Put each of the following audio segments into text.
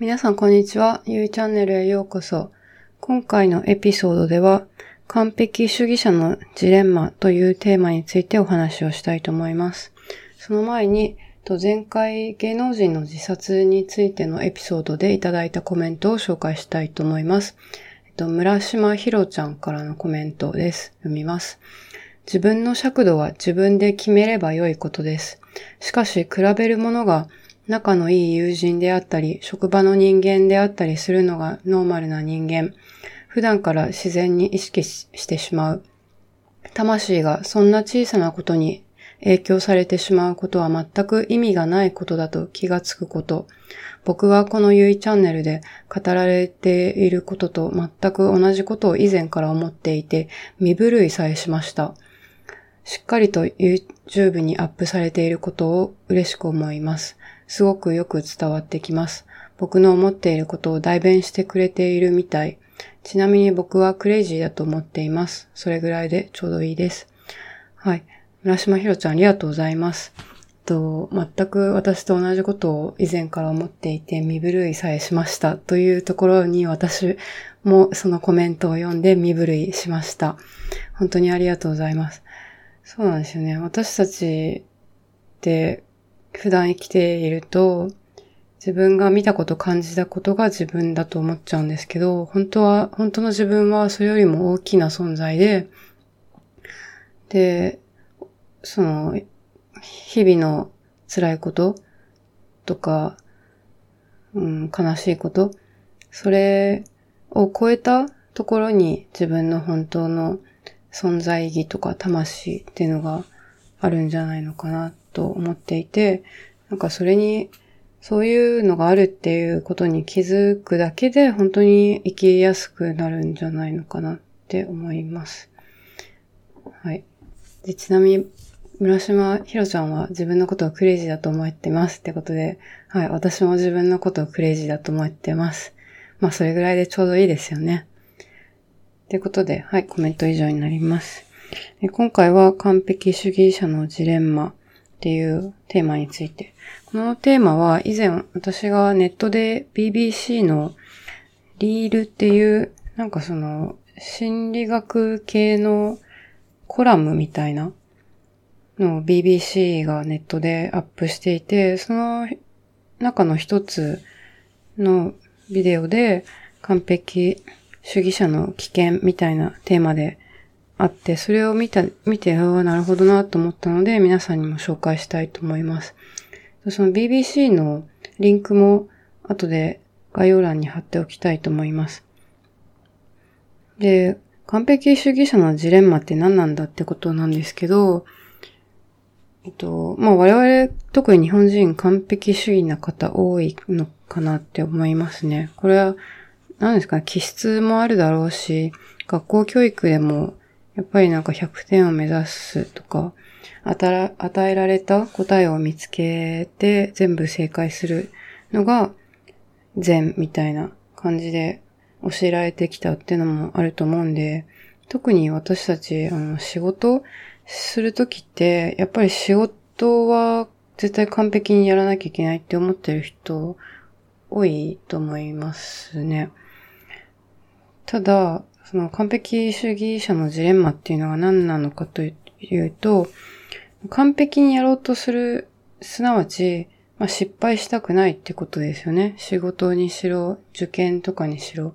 皆さんこんにちは。ゆいチャンネルへようこそ。今回のエピソードでは、完璧主義者のジレンマというテーマについてお話をしたいと思います。その前に、前回芸能人の自殺についてのエピソードでいただいたコメントを紹介したいと思います。えっと村島ひろちゃんからのコメントです。読みます。自分の尺度は自分で決めればよいことです。しかし、比べるものが仲のいい友人であったり、職場の人間であったりするのがノーマルな人間。普段から自然に意識してしまう。魂がそんな小さなことに影響されてしまうことは全く意味がないことだと気がつくこと。僕はこのゆいチャンネルで語られていることと全く同じことを以前から思っていて、身震いさえしました。しっかりと YouTube にアップされていることを嬉しく思います。すごくよく伝わってきます。僕の思っていることを代弁してくれているみたい。ちなみに僕はクレイジーだと思っています。それぐらいでちょうどいいです。はい。村島ひろちゃんありがとうございます。と、全く私と同じことを以前から思っていて身震いさえしましたというところに私もそのコメントを読んで身震いしました。本当にありがとうございます。そうなんですよね。私たちって普段生きていると、自分が見たこと感じたことが自分だと思っちゃうんですけど、本当は、本当の自分はそれよりも大きな存在で、で、その、日々の辛いこととか、うん、悲しいこと、それを超えたところに自分の本当の存在意義とか魂っていうのがあるんじゃないのかなと思っていて、なんかそれに、そういうのがあるっていうことに気づくだけで本当に生きやすくなるんじゃないのかなって思います。はい。でちなみに、村島ひろちゃんは自分のことをクレイジーだと思ってますってことで、はい、私も自分のことをクレイジーだと思ってます。まあ、それぐらいでちょうどいいですよね。ということで、はい、コメント以上になります。今回は完璧主義者のジレンマっていうテーマについて。このテーマは以前私がネットで BBC のリールっていうなんかその心理学系のコラムみたいなのを BBC がネットでアップしていて、その中の一つのビデオで完璧主義者の危険みたいなテーマであって、それを見た、見て、ああ、なるほどなと思ったので、皆さんにも紹介したいと思います。その BBC のリンクも後で概要欄に貼っておきたいと思います。で、完璧主義者のジレンマって何なんだってことなんですけど、えっと、まあ我々、特に日本人完璧主義な方多いのかなって思いますね。これは何ですかね、気質もあるだろうし、学校教育でも、やっぱりなんか100点を目指すとか、与えられた答えを見つけて全部正解するのが善みたいな感じで教えられてきたっていうのもあると思うんで、特に私たち、あの、仕事するときって、やっぱり仕事は絶対完璧にやらなきゃいけないって思ってる人多いと思いますね。ただ、その完璧主義者のジレンマっていうのは何なのかというと、完璧にやろうとする、すなわち、まあ、失敗したくないってことですよね。仕事にしろ、受験とかにしろ。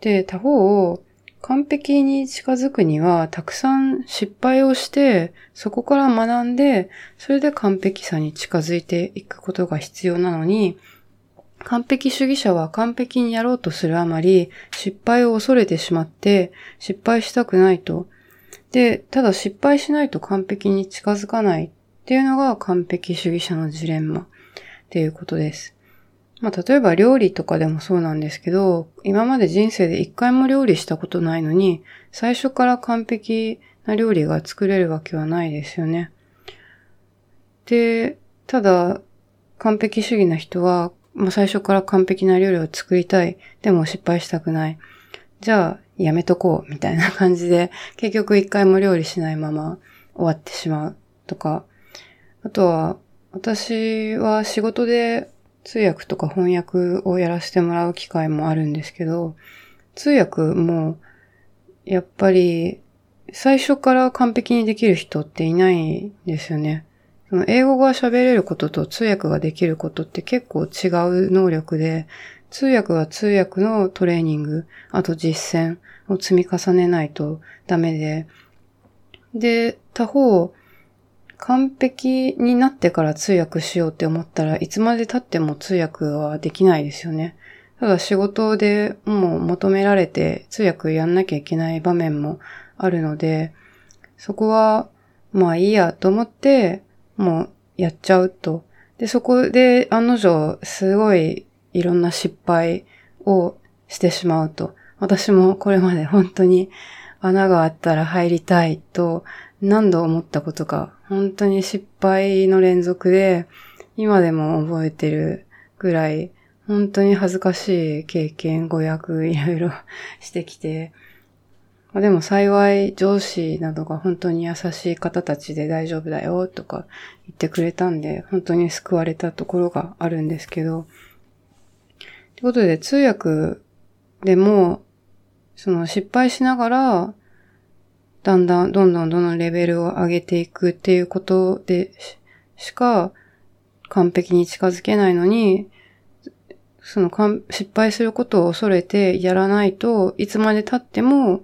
で、他方、完璧に近づくには、たくさん失敗をして、そこから学んで、それで完璧さに近づいていくことが必要なのに、完璧主義者は完璧にやろうとするあまり、失敗を恐れてしまって、失敗したくないと。で、ただ失敗しないと完璧に近づかないっていうのが完璧主義者のジレンマっていうことです。まあ、例えば料理とかでもそうなんですけど、今まで人生で一回も料理したことないのに、最初から完璧な料理が作れるわけはないですよね。で、ただ、完璧主義な人は、もう最初から完璧な料理を作りたい。でも失敗したくない。じゃあ、やめとこう。みたいな感じで、結局一回も料理しないまま終わってしまうとか。あとは、私は仕事で通訳とか翻訳をやらせてもらう機会もあるんですけど、通訳も、やっぱり、最初から完璧にできる人っていないんですよね。その英語が喋れることと通訳ができることって結構違う能力で、通訳は通訳のトレーニング、あと実践を積み重ねないとダメで、で、他方、完璧になってから通訳しようって思ったらいつまで経っても通訳はできないですよね。ただ仕事でもう求められて通訳やんなきゃいけない場面もあるので、そこはまあいいやと思ってもうやっちゃうと。で、そこで案の定すごいいろんな失敗をしてしまうと。私もこれまで本当に穴があったら入りたいと何度思ったことか、本当に失敗の連続で、今でも覚えてるぐらい、本当に恥ずかしい経験、語訳いろいろしてきて、まあ、でも幸い上司などが本当に優しい方たちで大丈夫だよとか言ってくれたんで、本当に救われたところがあるんですけど、ってことで通訳でも、その失敗しながら、だんだん、どんどんどんどんレベルを上げていくっていうことでしか完璧に近づけないのに、その失敗することを恐れてやらないといつまで経っても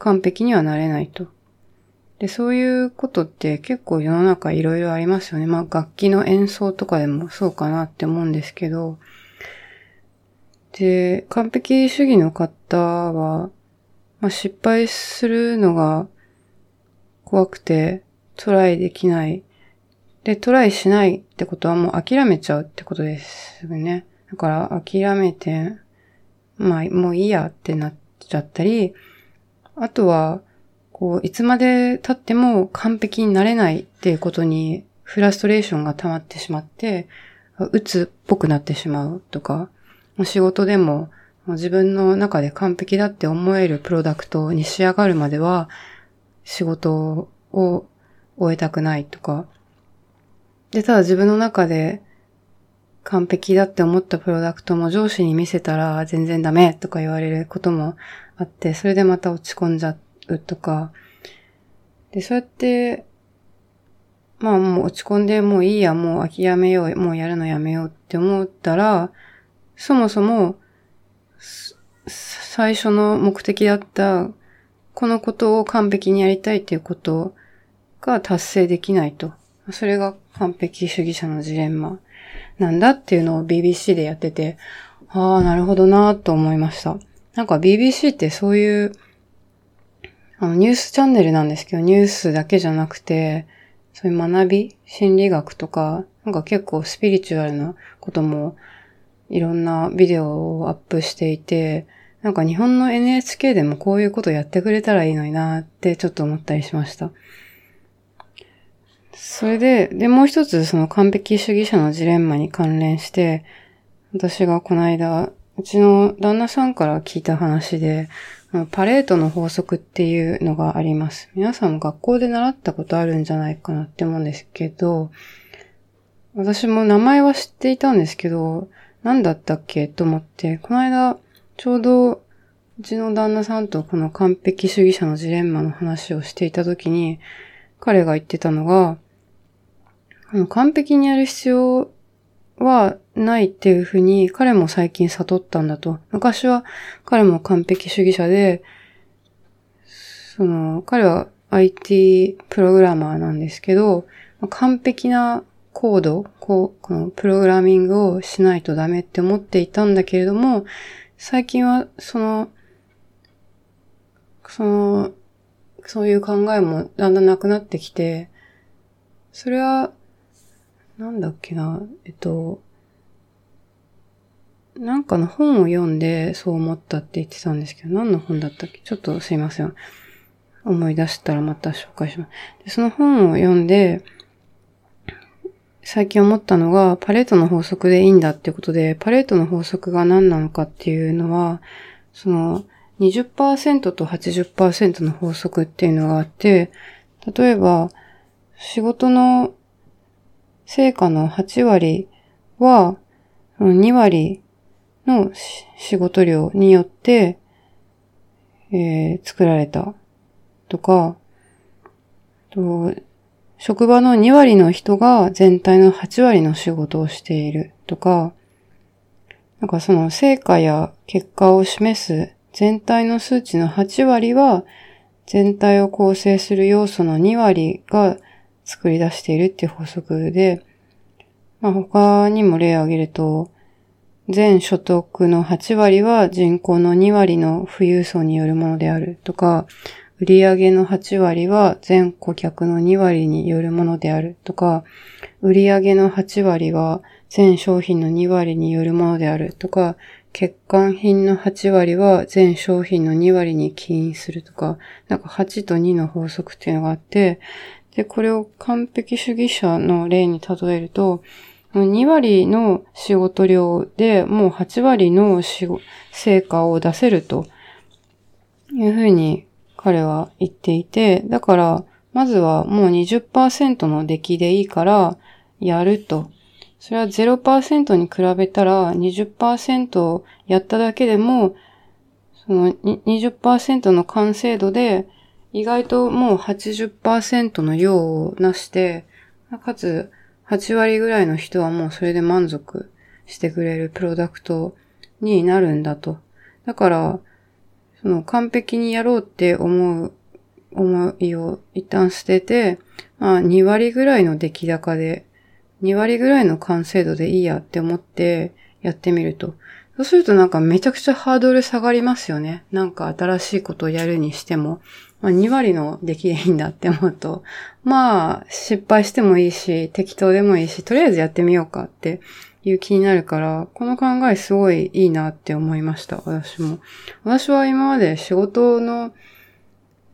完璧にはなれないと。で、そういうことって結構世の中いろいろありますよね。まあ楽器の演奏とかでもそうかなって思うんですけど、で、完璧主義の方は、まあ、失敗するのが怖くてトライできない。で、トライしないってことはもう諦めちゃうってことですよね。だから諦めて、まあもういいやってなっちゃったり、あとは、こう、いつまで経っても完璧になれないっていうことにフラストレーションが溜まってしまって、鬱っぽくなってしまうとか、仕事でも自分の中で完璧だって思えるプロダクトに仕上がるまでは仕事を終えたくないとか。で、ただ自分の中で完璧だって思ったプロダクトも上司に見せたら全然ダメとか言われることもあって、それでまた落ち込んじゃうとか。で、そうやって、まあもう落ち込んでもういいや、もう諦めよう、もうやるのやめようって思ったら、そもそも最初の目的だった、このことを完璧にやりたいっていうことが達成できないと。それが完璧主義者のジレンマなんだっていうのを BBC でやってて、ああ、なるほどなと思いました。なんか BBC ってそういう、あのニュースチャンネルなんですけど、ニュースだけじゃなくて、そういう学び、心理学とか、なんか結構スピリチュアルなこともいろんなビデオをアップしていて、なんか日本の NHK でもこういうことやってくれたらいいのになってちょっと思ったりしました。それで、で、もう一つその完璧主義者のジレンマに関連して、私がこの間、うちの旦那さんから聞いた話で、パレートの法則っていうのがあります。皆さんも学校で習ったことあるんじゃないかなって思うんですけど、私も名前は知っていたんですけど、何だったっけと思って、この間、ちょうど、うちの旦那さんとこの完璧主義者のジレンマの話をしていたときに、彼が言ってたのが、完璧にやる必要はないっていうふうに彼も最近悟ったんだと。昔は彼も完璧主義者で、その、彼は IT プログラマーなんですけど、完璧なコード、こう、このプログラミングをしないとダメって思っていたんだけれども、最近はその、その、そういう考えもだんだんなくなってきて、それは、なんだっけな、えっと、なんかの本を読んでそう思ったって言ってたんですけど、何の本だったっけ？ちょっとすいません。思い出したらまた紹介します。でその本を読んで、最近思ったのが、パレートの法則でいいんだってことで、パレートの法則が何なのかっていうのは、その20%と80%の法則っていうのがあって、例えば、仕事の成果の8割は2割の仕事量によって、えー、作られたとか、と職場の2割の人が全体の8割の仕事をしているとか、なんかその成果や結果を示す全体の数値の8割は全体を構成する要素の2割が作り出しているっていう法則で、まあ他にも例を挙げると、全所得の8割は人口の2割の富裕層によるものであるとか、売上の8割は全顧客の2割によるものであるとか、売上の8割は全商品の2割によるものであるとか、欠陥品の8割は全商品の2割に起因するとか、なんか8と2の法則っていうのがあって、で、これを完璧主義者の例に例えると、2割の仕事量でもう8割の成果を出せるというふうに彼は言っていて、だから、まずはもう20%の出来でいいからやると。それは0%に比べたら20%やっただけでも、その20%の完成度で意外ともう80%の用をなして、かつ8割ぐらいの人はもうそれで満足してくれるプロダクトになるんだと。だから、その完璧にやろうって思う思いを一旦捨てて、まあ2割ぐらいの出来高で、2割ぐらいの完成度でいいやって思ってやってみると。そうするとなんかめちゃくちゃハードル下がりますよね。なんか新しいことをやるにしても。まあ、2割の出来でいいんだって思うと、まあ、失敗してもいいし、適当でもいいし、とりあえずやってみようかっていう気になるから、この考えすごいいいなって思いました、私も。私は今まで仕事の、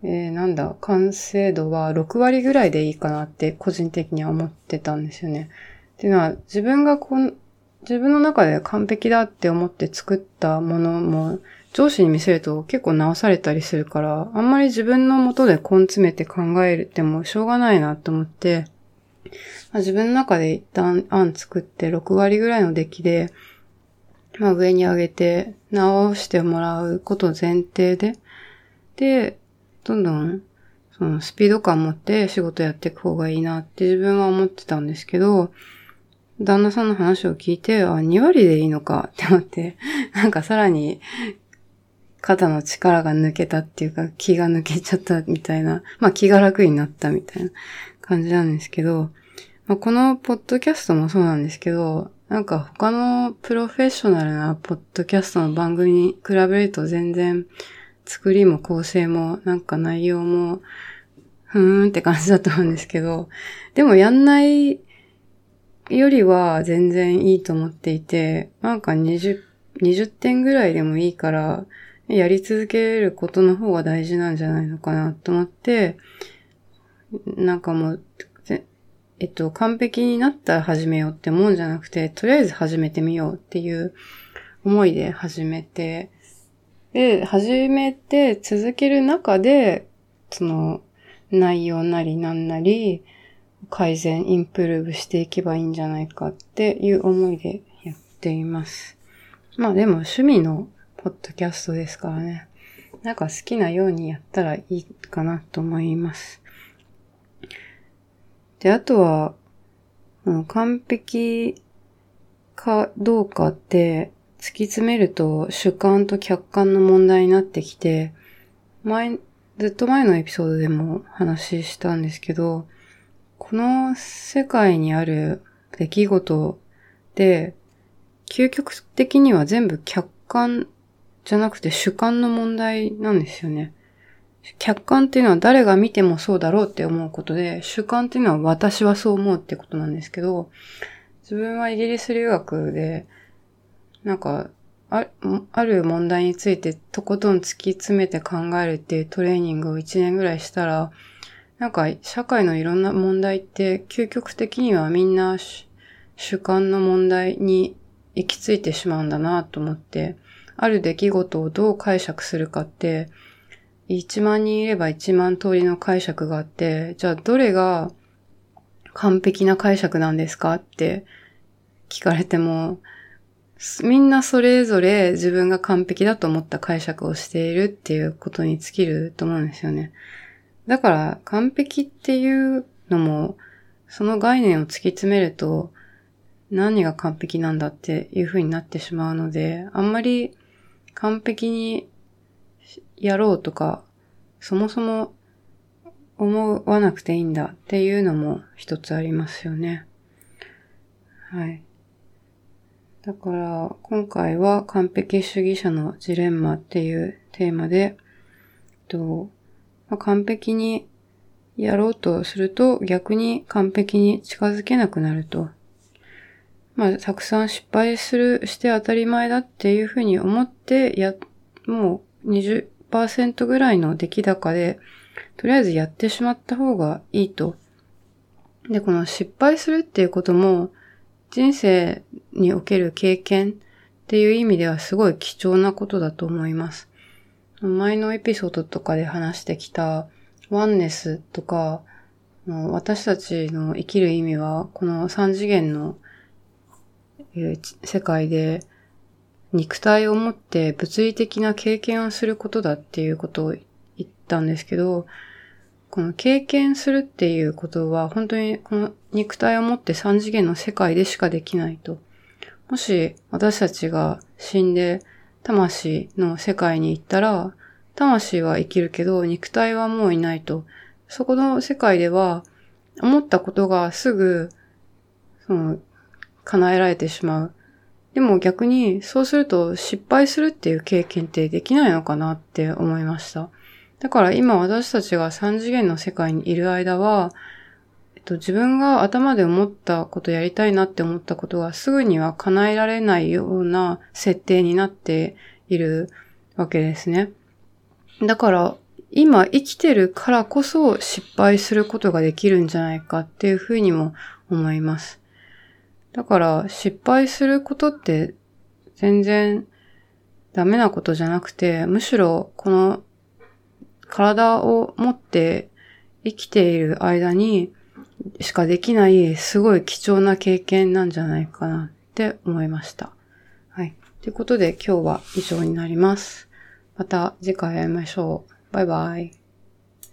えー、なんだ、完成度は6割ぐらいでいいかなって個人的には思ってたんですよね。っていうのは、自分がこん、自分の中で完璧だって思って作ったものも、上司に見せると結構直されたりするから、あんまり自分の元で根詰めて考えてもしょうがないなと思って、まあ、自分の中で一旦案作って6割ぐらいの出来で、まあ上に上げて直してもらうこと前提で、で、どんどんそのスピード感持って仕事やっていく方がいいなって自分は思ってたんですけど、旦那さんの話を聞いて、あ、2割でいいのかって思って、なんかさらに肩の力が抜けたっていうか、気が抜けちゃったみたいな、まあ気が楽になったみたいな感じなんですけど、まあ、このポッドキャストもそうなんですけど、なんか他のプロフェッショナルなポッドキャストの番組に比べると全然作りも構成もなんか内容もふーんって感じだと思うんですけど、でもやんないよりは全然いいと思っていて、なんか20、20点ぐらいでもいいから、やり続けることの方が大事なんじゃないのかなと思って、なんかもう、えっと、完璧になったら始めようって思うんじゃなくて、とりあえず始めてみようっていう思いで始めて、で、始めて続ける中で、その、内容なりなんなり、改善、インプルーブしていけばいいんじゃないかっていう思いでやっています。まあでも趣味のポッドキャストですからね。なんか好きなようにやったらいいかなと思います。で、あとは、完璧かどうかって突き詰めると主観と客観の問題になってきて、前、ずっと前のエピソードでも話したんですけど、この世界にある出来事で、究極的には全部客観じゃなくて主観の問題なんですよね。客観っていうのは誰が見てもそうだろうって思うことで、主観っていうのは私はそう思うってことなんですけど、自分はイギリス留学で、なんか、ある問題についてとことん突き詰めて考えるっていうトレーニングを1年ぐらいしたら、なんか社会のいろんな問題って究極的にはみんな主観の問題に行き着いてしまうんだなと思って、ある出来事をどう解釈するかって、1万人いれば1万通りの解釈があって、じゃあどれが完璧な解釈なんですかって聞かれても、みんなそれぞれ自分が完璧だと思った解釈をしているっていうことに尽きると思うんですよね。だから完璧っていうのも、その概念を突き詰めると何が完璧なんだっていう風になってしまうので、あんまり完璧にやろうとか、そもそも思わなくていいんだっていうのも一つありますよね。はい。だから、今回は完璧主義者のジレンマっていうテーマで、とま、完璧にやろうとすると逆に完璧に近づけなくなると。まあ、たくさん失敗する、して当たり前だっていうふうに思って、や、もう20%ぐらいの出来高で、とりあえずやってしまった方がいいと。で、この失敗するっていうことも、人生における経験っていう意味ではすごい貴重なことだと思います。前のエピソードとかで話してきたワンネスとか、私たちの生きる意味は、この三次元の世界で肉体を持って物理的な経験をすることだっていうことを言ったんですけど、この経験するっていうことは本当にこの肉体を持って三次元の世界でしかできないと。もし私たちが死んで魂の世界に行ったら、魂は生きるけど肉体はもういないと。そこの世界では思ったことがすぐ、その、叶えられてしまう。でも逆にそうすると失敗するっていう経験ってできないのかなって思いました。だから今私たちが三次元の世界にいる間は、えっと、自分が頭で思ったことやりたいなって思ったことがすぐには叶えられないような設定になっているわけですね。だから今生きてるからこそ失敗することができるんじゃないかっていうふうにも思います。だから失敗することって全然ダメなことじゃなくて、むしろこの体を持って生きている間にしかできないすごい貴重な経験なんじゃないかなって思いました。はい。ということで今日は以上になります。また次回会いましょう。バイバイ。